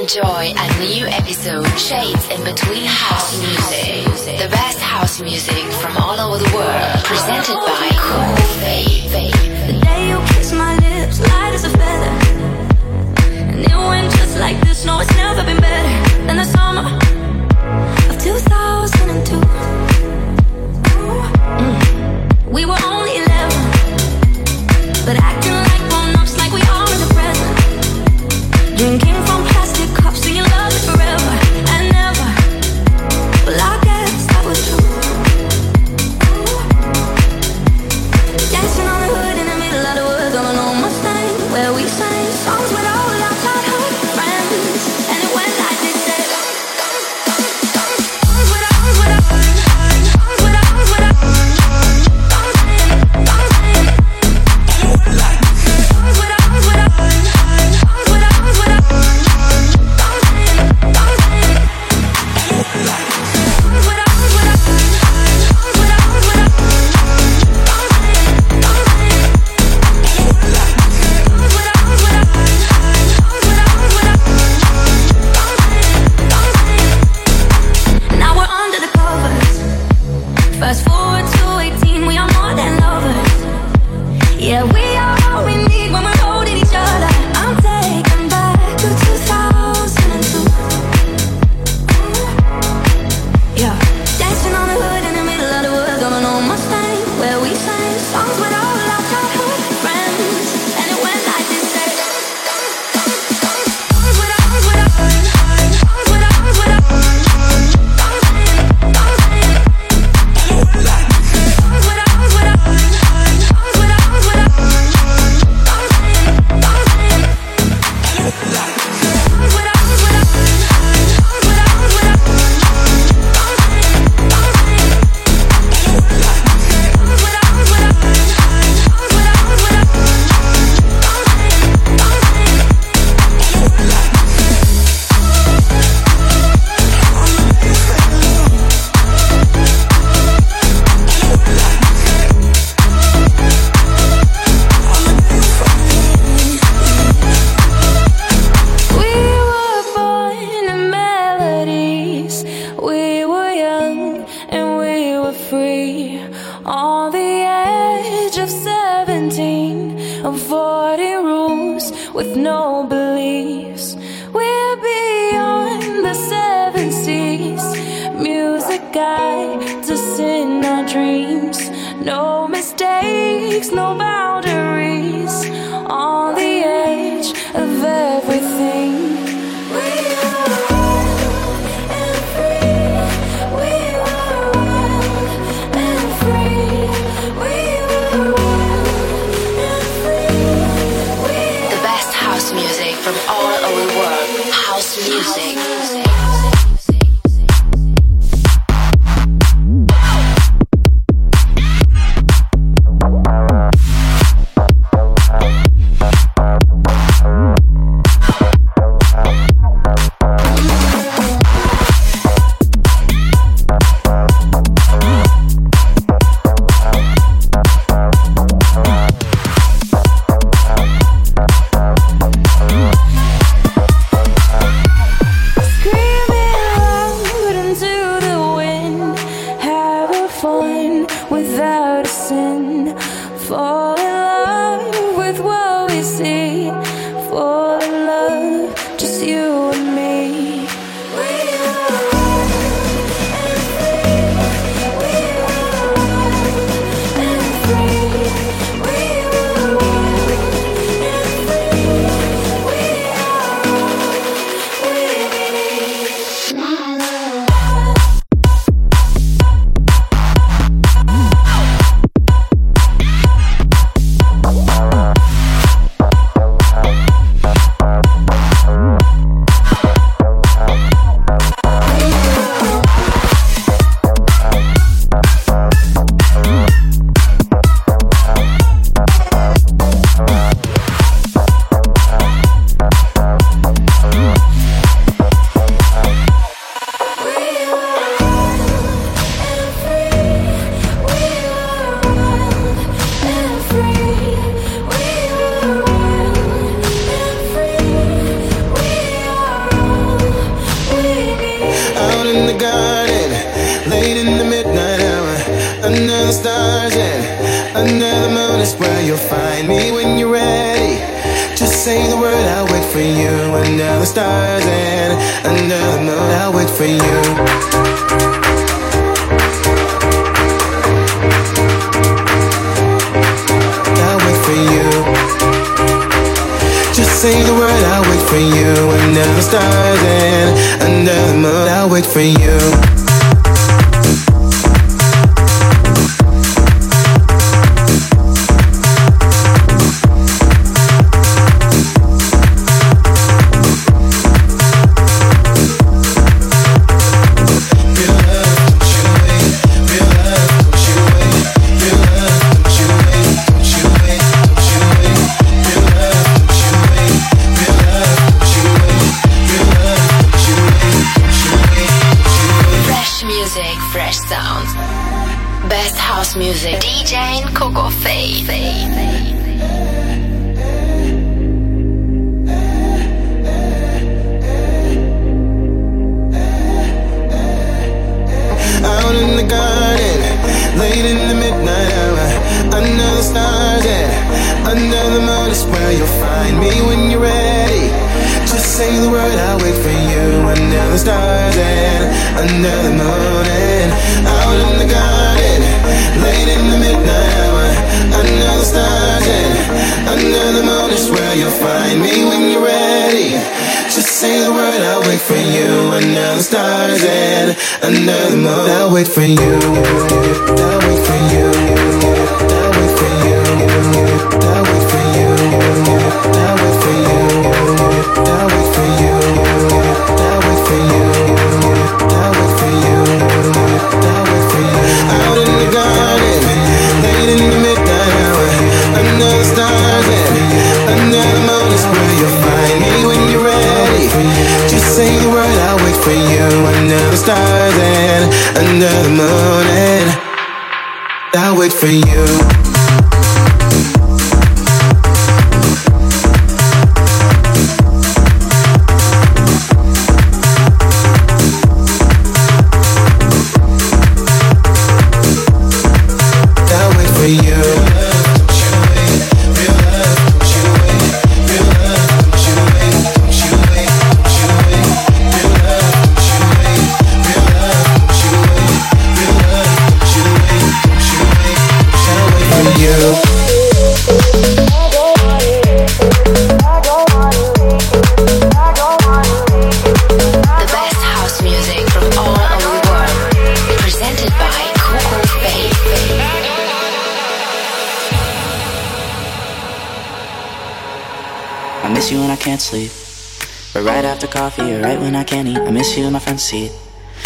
enjoy a new episode Shades in Between House Music. The best house music from all over the world. Presented by Cool Faith. The day you kissed my lips, light as a feather. And it went just like this. No, it's never been better than the summer of 2002. Mm. We were on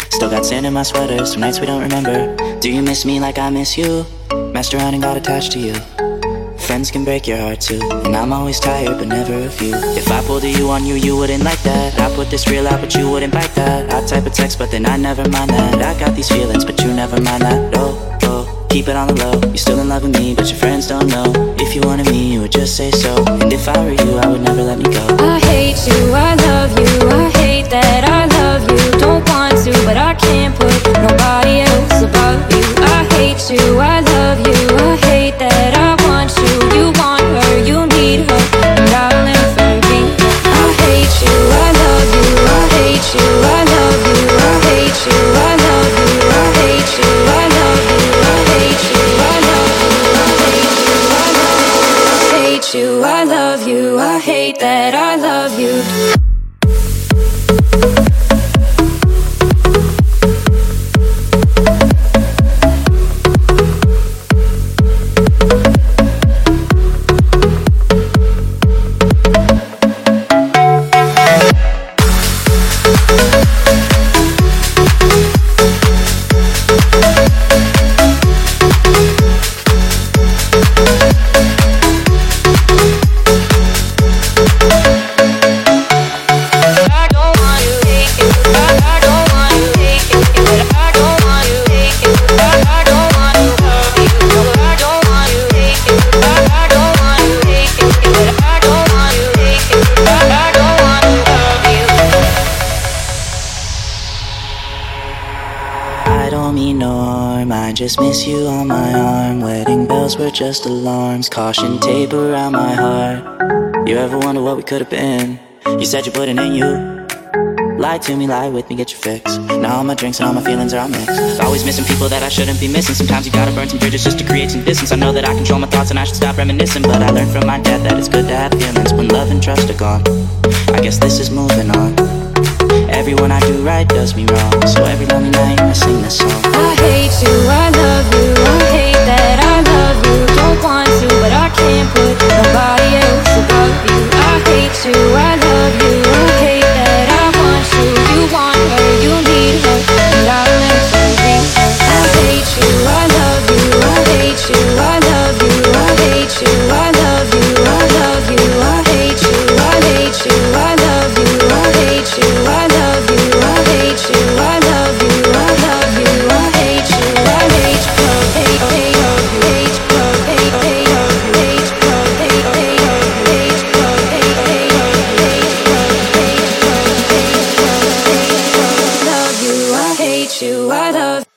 Still got sand in my sweaters from nights we don't remember. Do you miss me like I miss you? Messed around and got attached to you. Friends can break your heart too, and I'm always tired, but never of you. If I pulled a you on you, you wouldn't like that. I put this real out, but you wouldn't bite that. I type a text, but then I never mind that. I got these feelings, but you never mind that. Oh, oh, keep it on the low. You're still in love with me, but your friends don't know. If you wanted me, you would just say so. And if I were you, I would never let me go. I hate you, I love you, I hate that I love you. But I just alarms. Caution tape around my heart. You ever wonder what we could have been? You said you put it in you. Lie to me, lie with me, get your fix. Now all my drinks and all my feelings are all mixed. Always missing people that I shouldn't be missing. Sometimes you gotta burn some bridges just to create some distance. I know that I control my thoughts and I should stop reminiscing. But I learned from my dad that it's good to have feelings when love and trust are gone. I guess this is moving on. Everyone I do right does me wrong. So every lonely night I sing this song. I hate you, I love you, I hate that I love you. Don't want to, but I can't put nobody else above you. I hate you, I love you, I hate that I want you. You want her, you need her, and I'll never be. I hate you, hate you, I love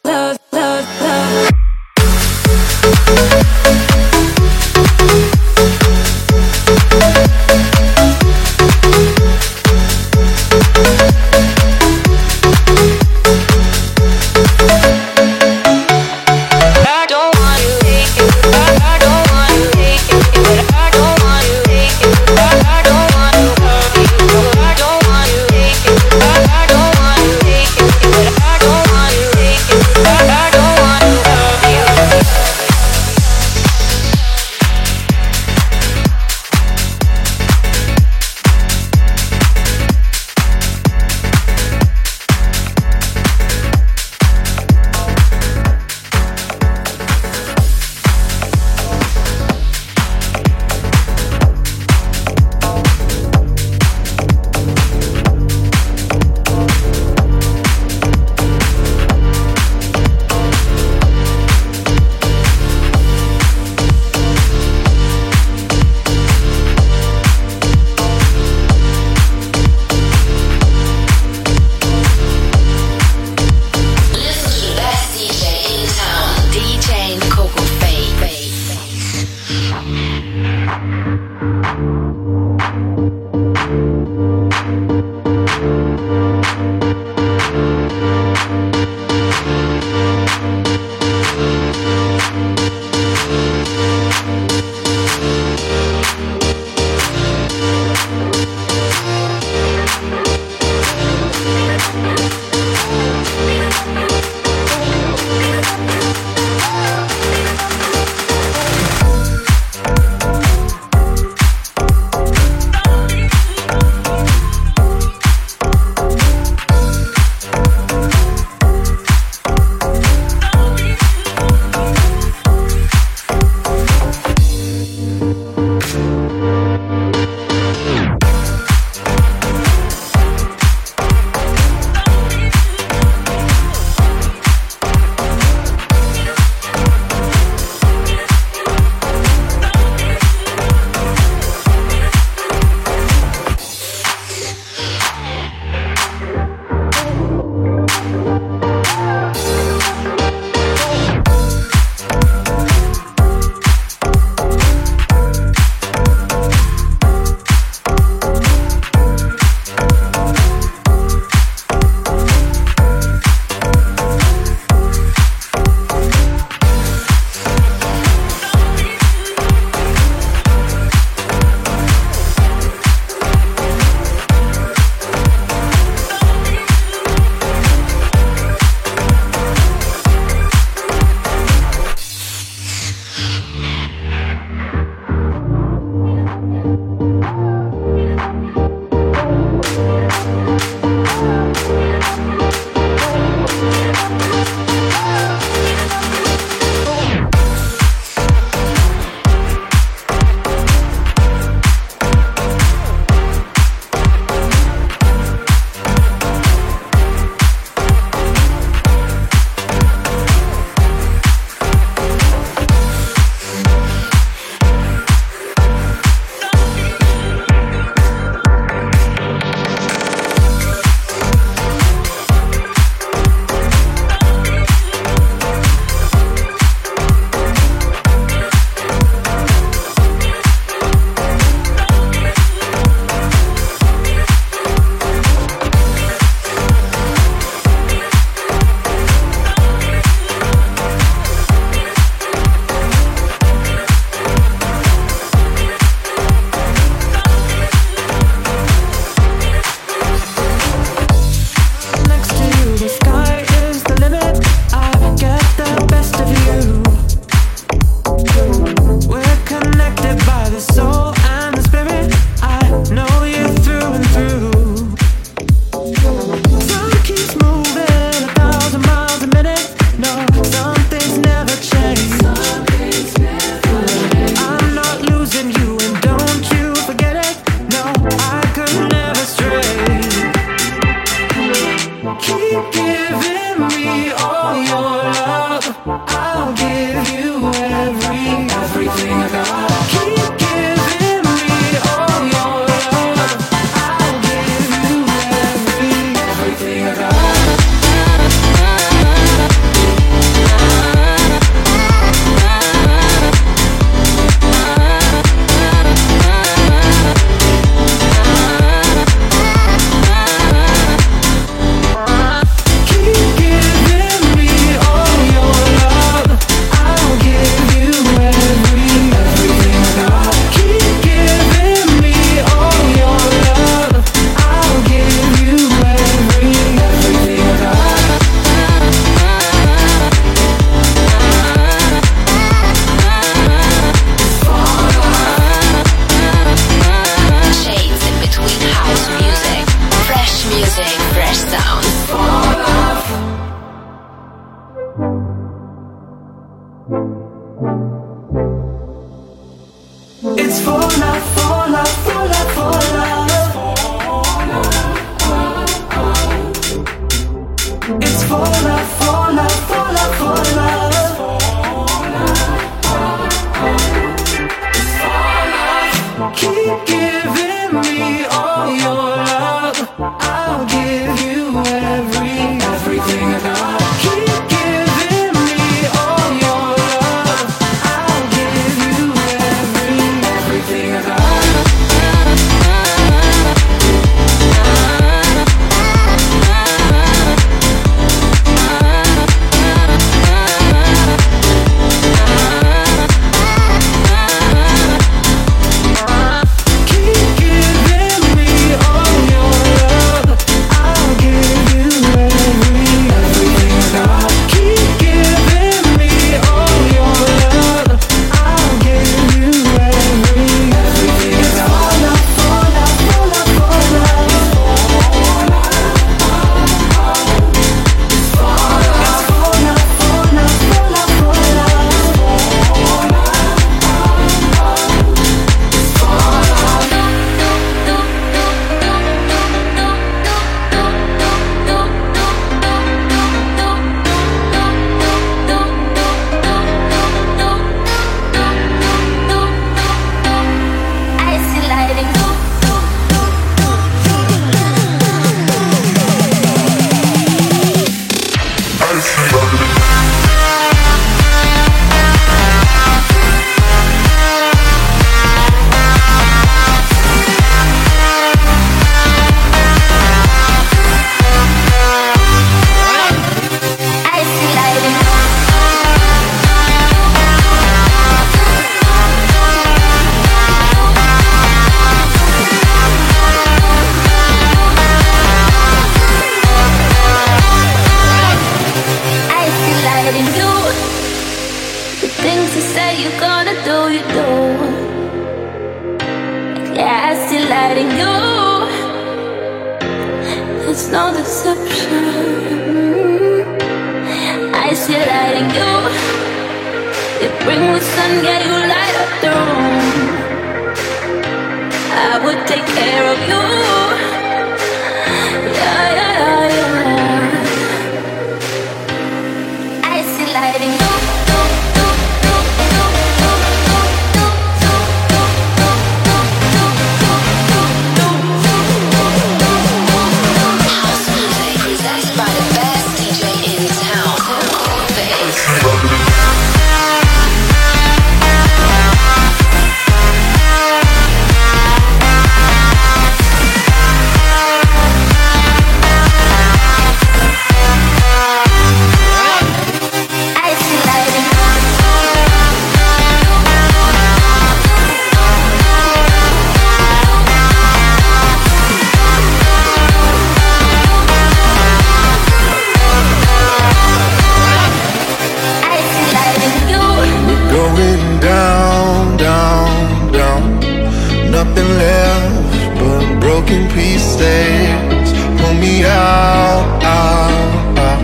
broken pieces Pull me out, out, out.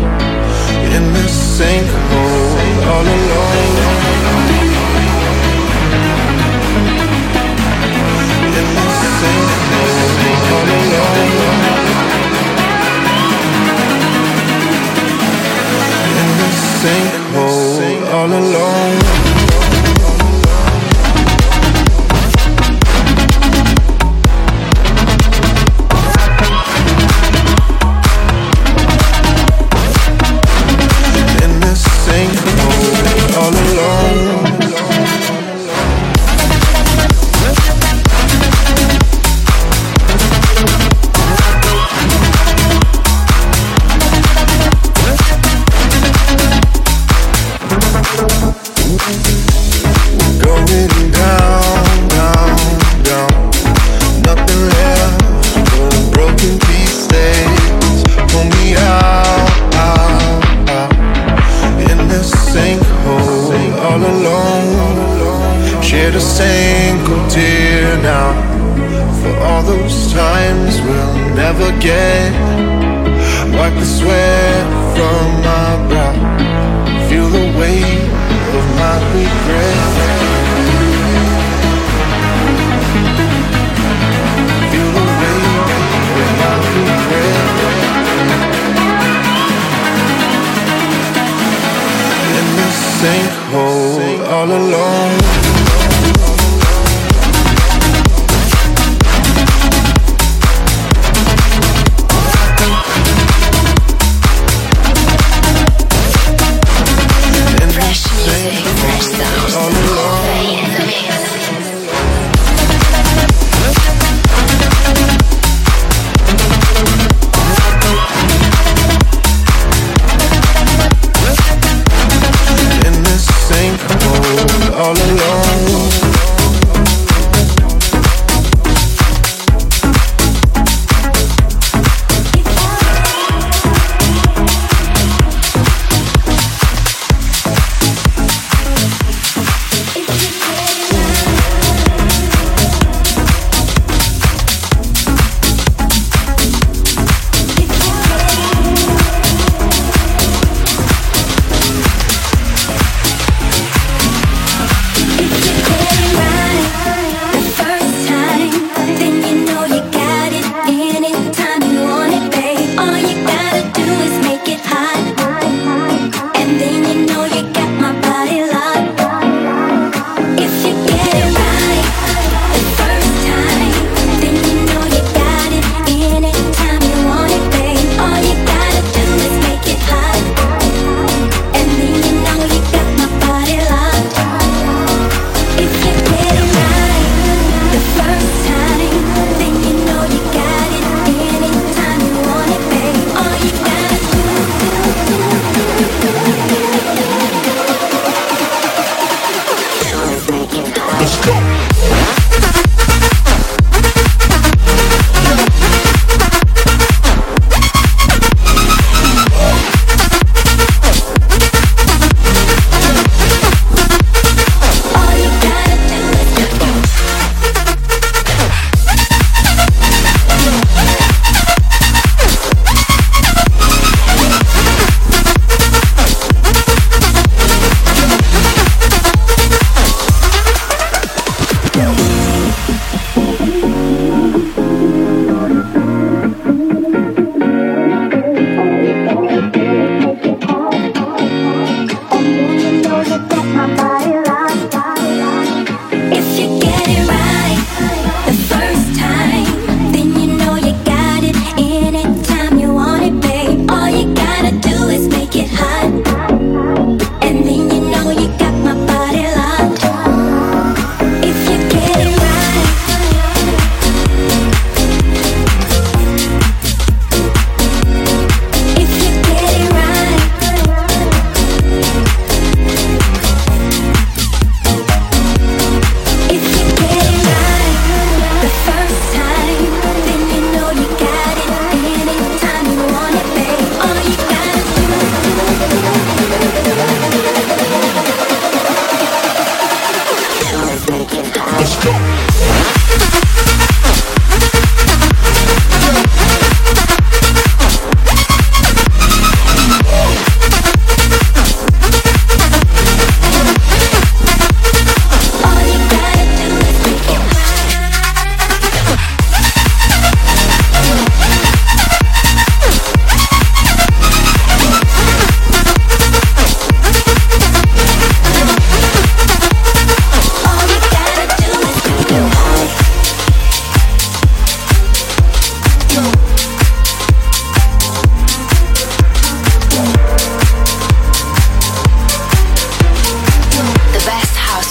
In this sinkhole all alone. In this sinkhole all alone. In this sinkhole all alone.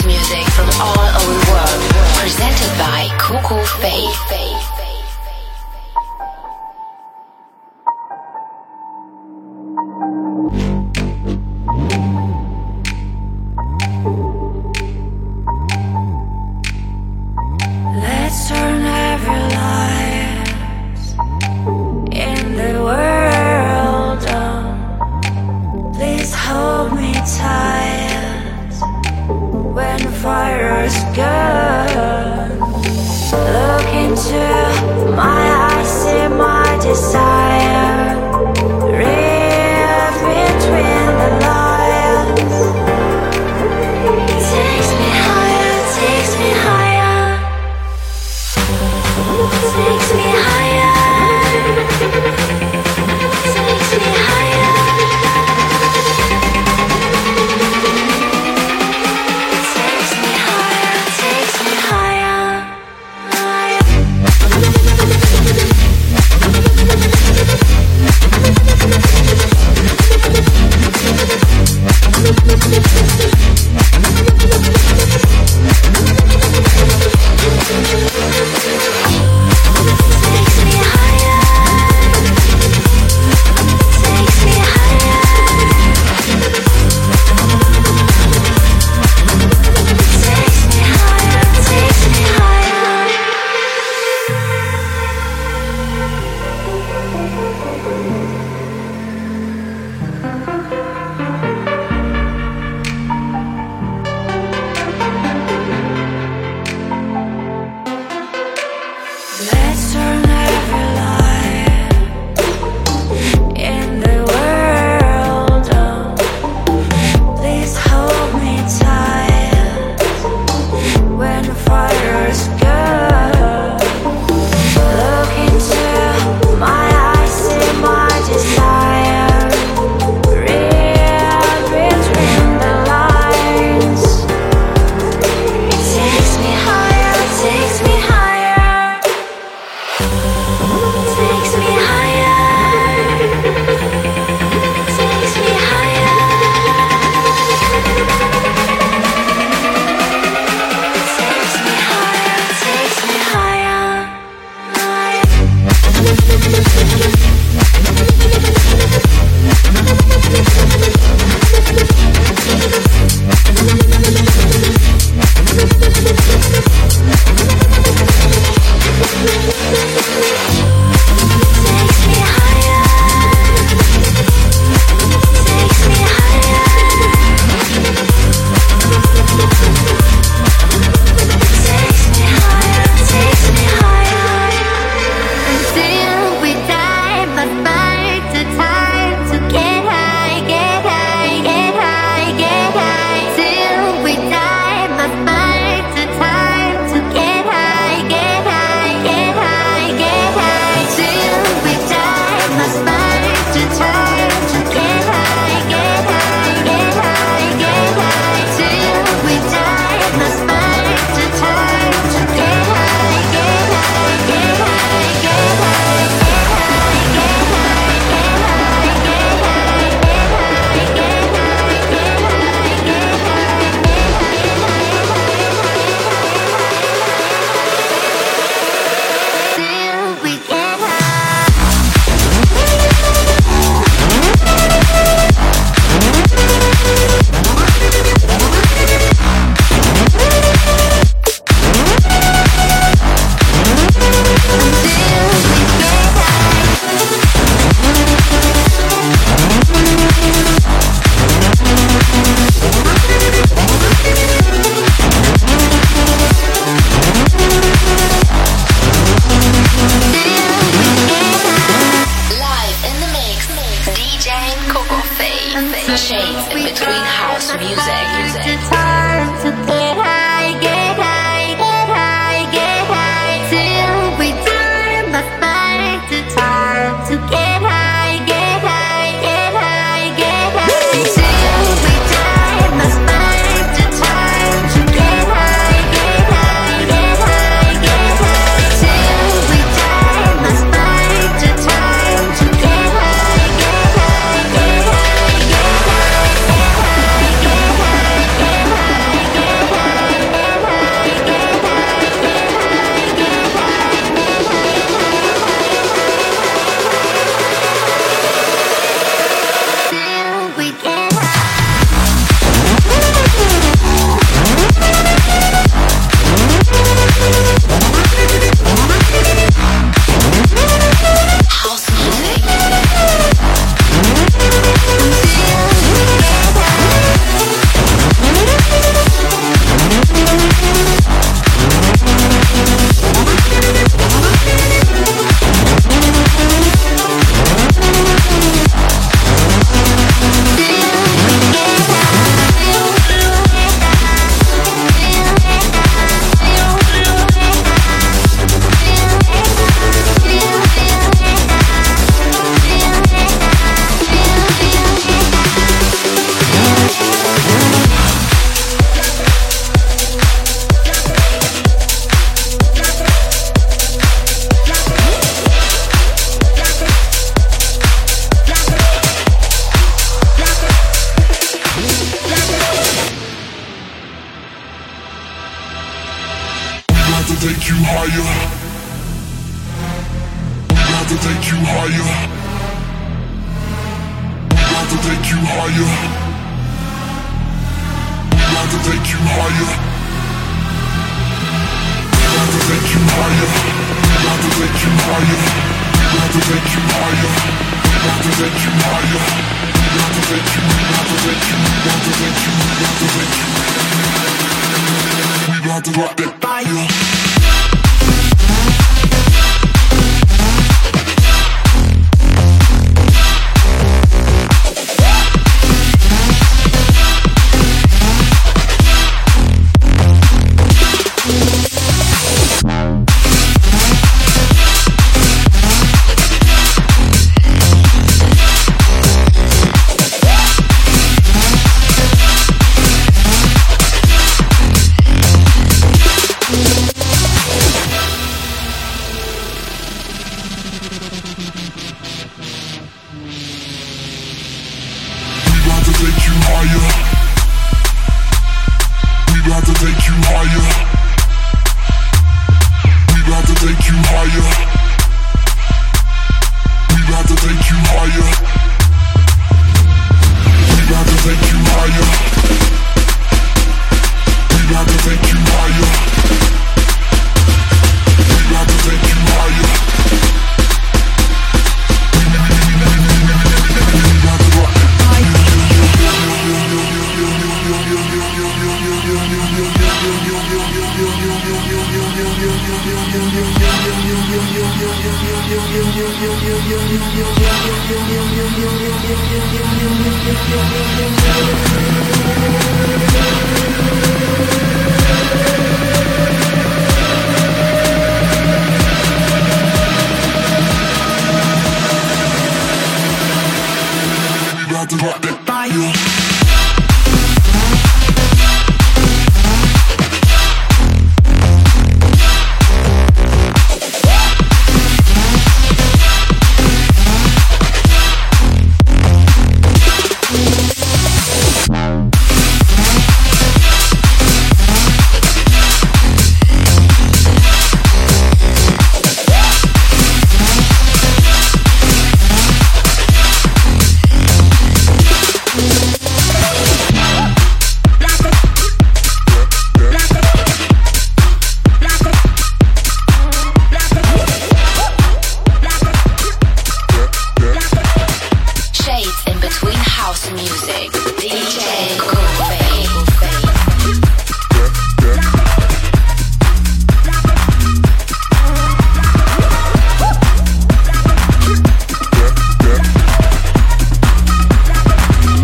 music from all over the world, presented by Cuckoo Faith.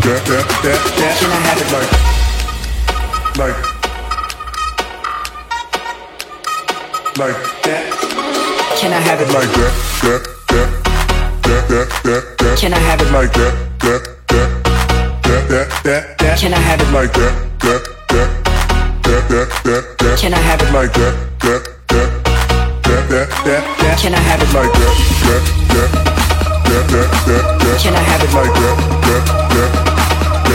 That, that, that. Can I have it like, like, like that? Can I have it like that, that, that, that, that, that? Can I have it like that, that, that, that, that, that? Can I have it like that, that, that, that, that, that? Can I have it like that, that, that, that, that, that, that? Can I have it like that, that, that, that, that, that, that? Can I have it like that, that, that, that, that, that, that? Can I have it like that, that, that, that, that, that, that? Can I have it like that, that, that, that, that, that? Can I have it like that? Have, have, have it like that, that,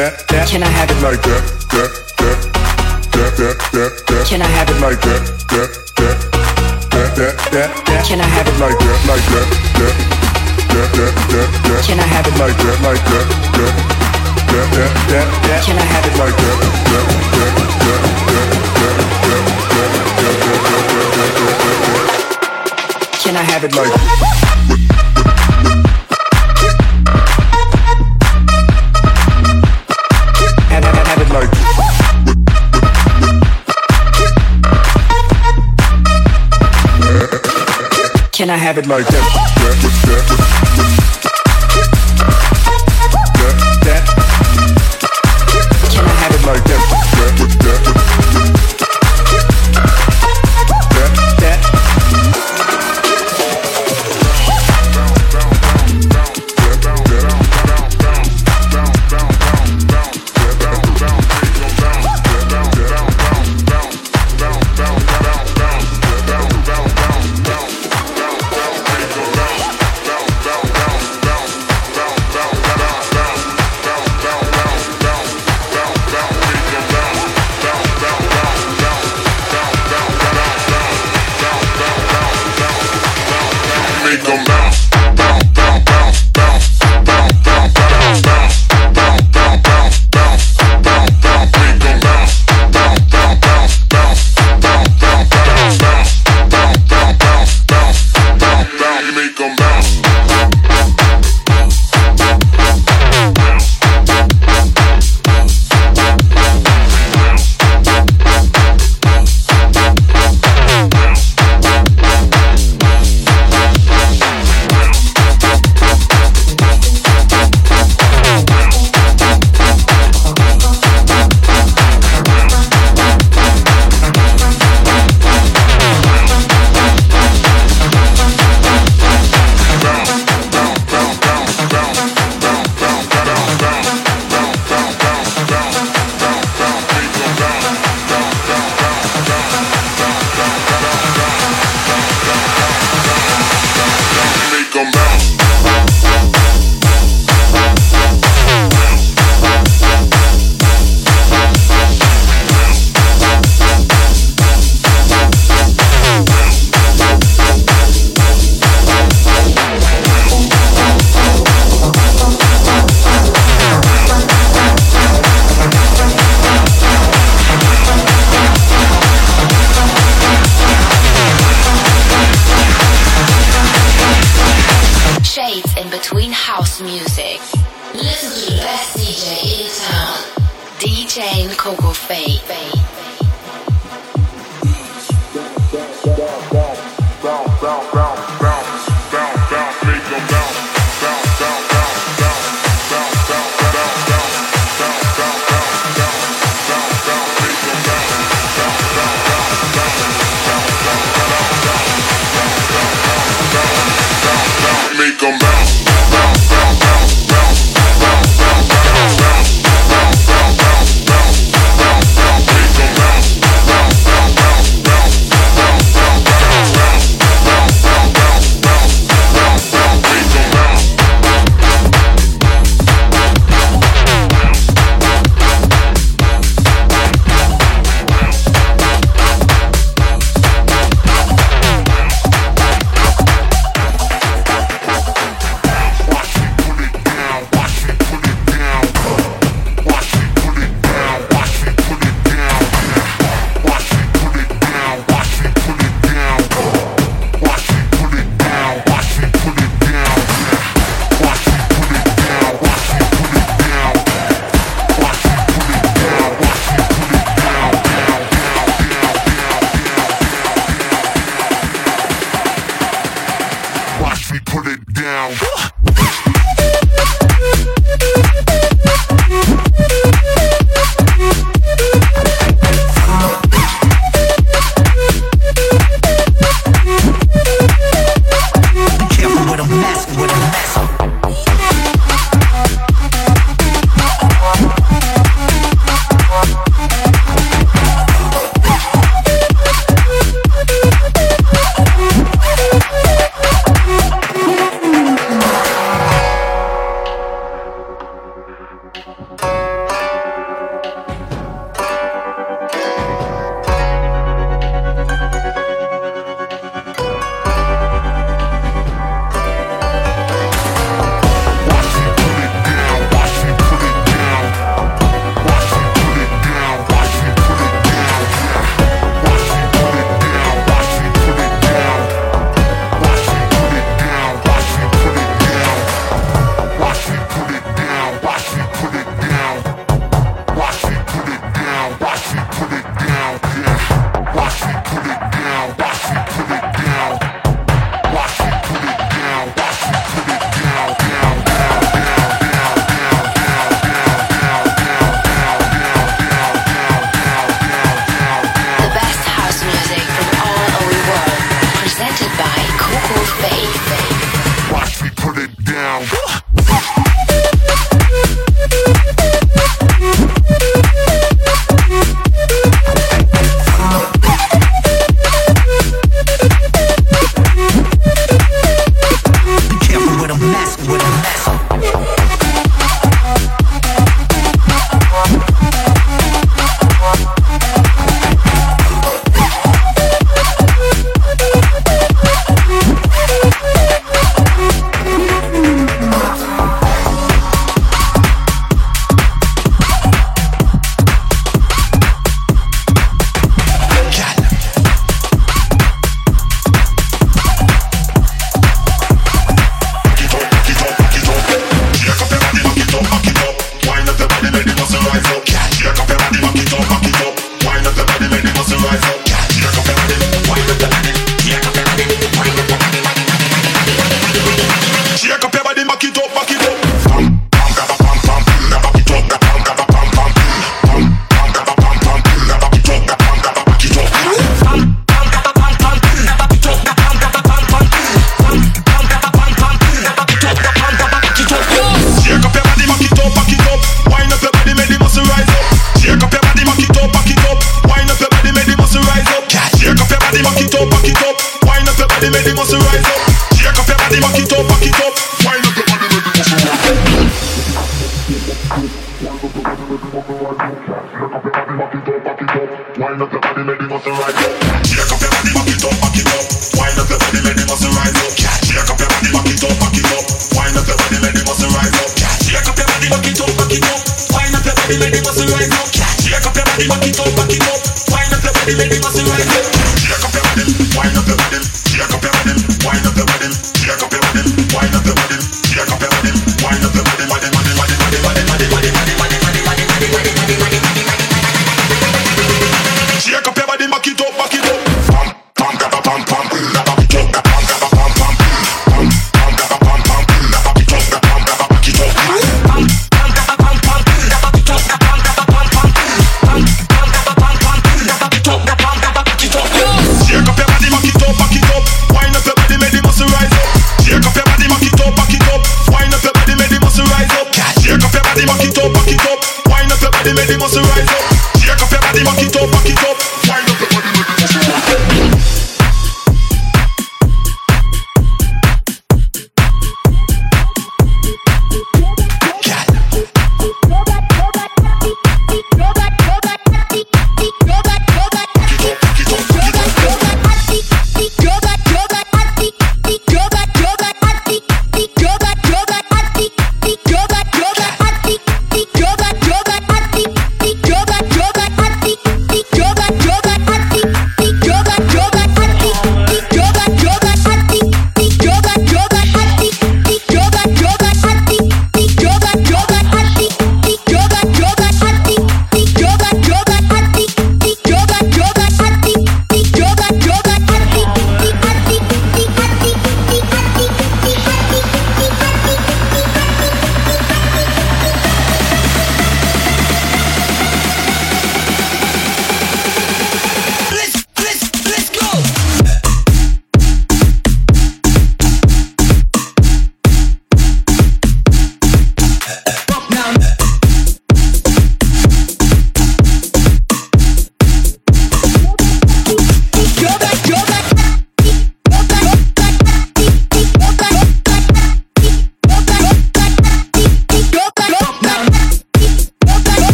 that, that? Can I have it like that? That, that, that, that, that, that? Can I have it like that? That, that, that, that, that, that? Can I have it like that? Like that? That, that, that, that, that? Can I have it like that? Like that? That, that, that, that, that? Can I have it like that? That, that, that, that, that, that, that, that, that, that, that, that, that? Can I have it like have it like that. come down.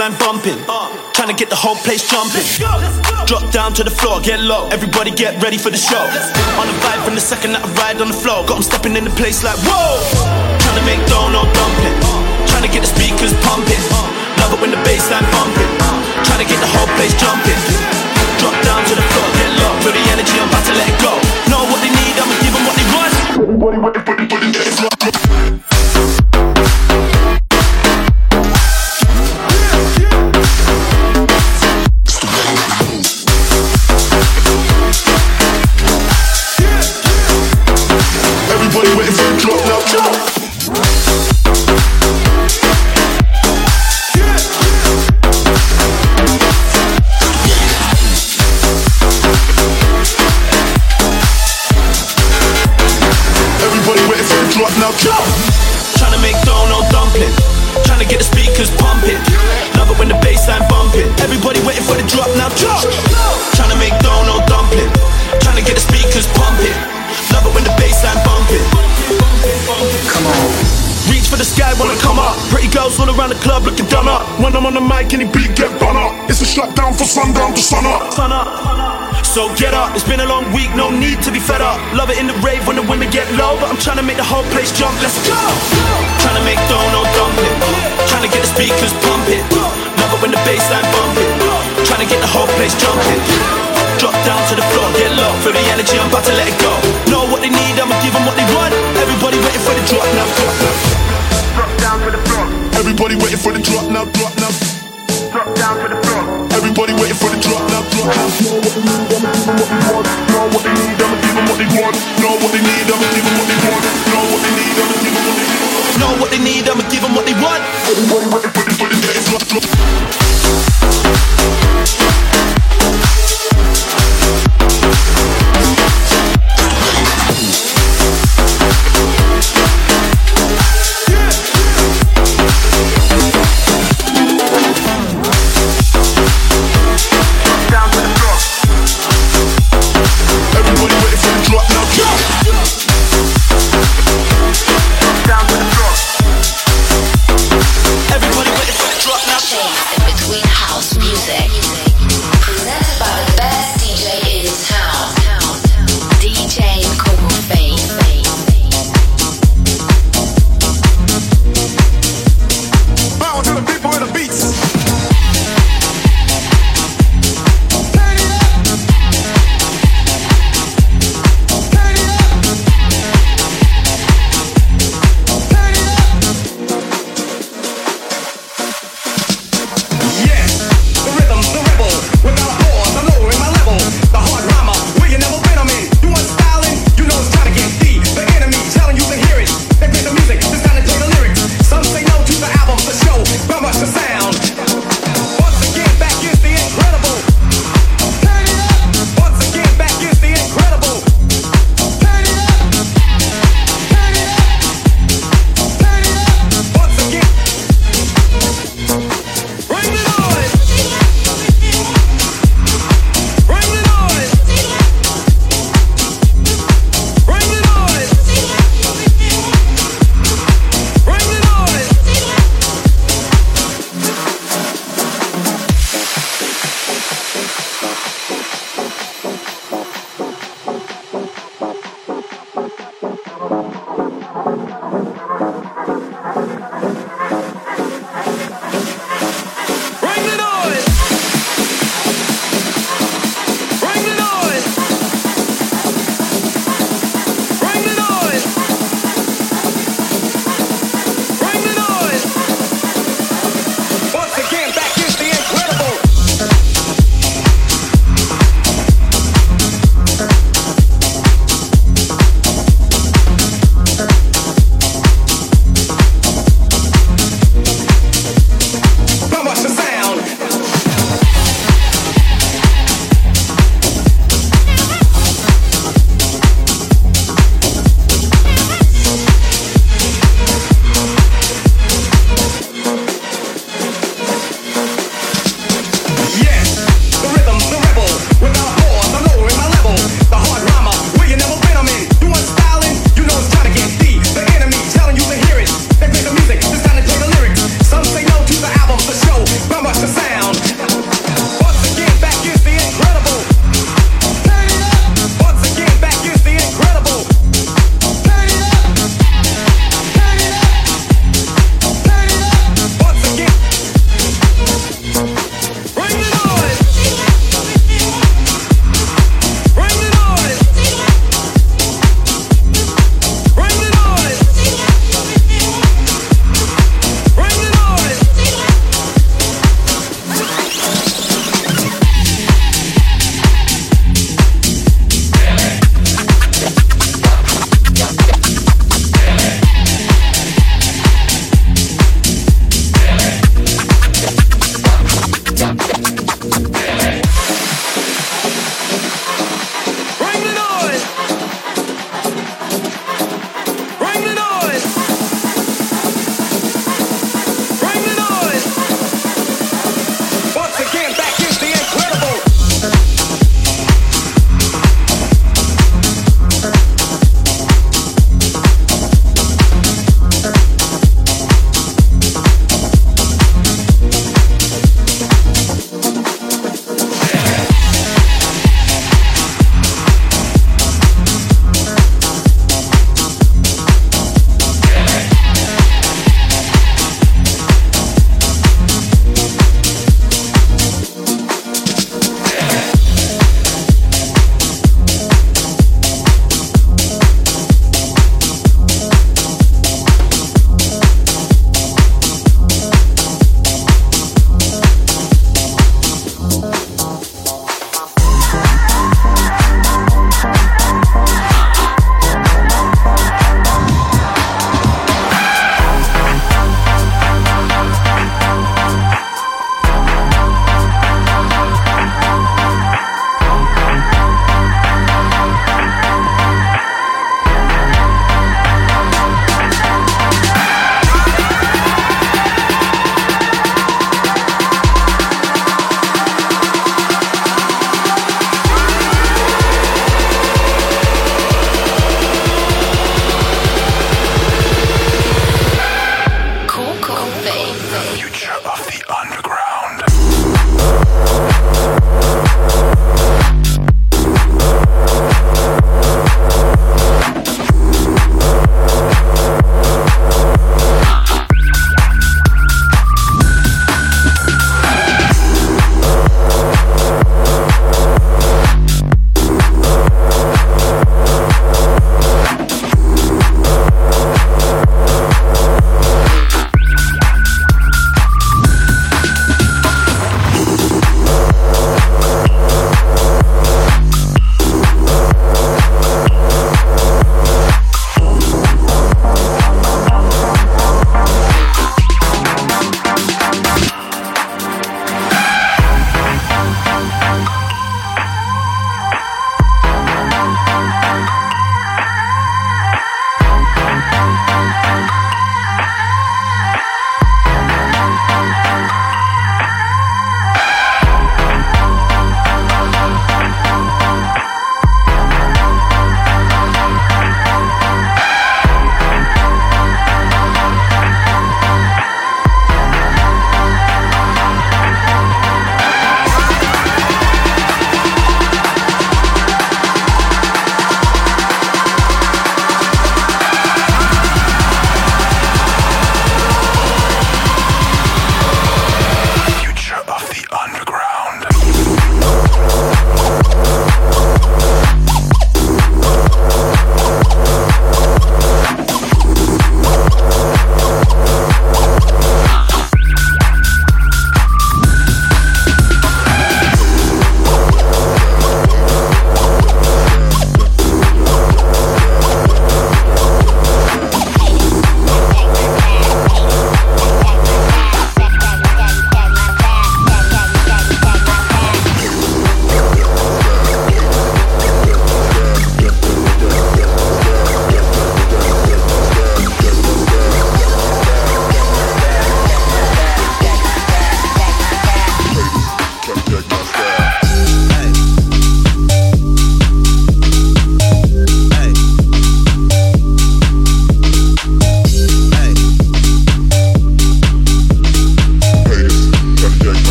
bassline bumping. Trying to get the whole place jumping. Drop down to the floor, get low. Everybody get ready for the show. On the vibe from the second that I ride on the floor. Got them stepping in the place like, whoa. Trying to make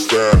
Stand.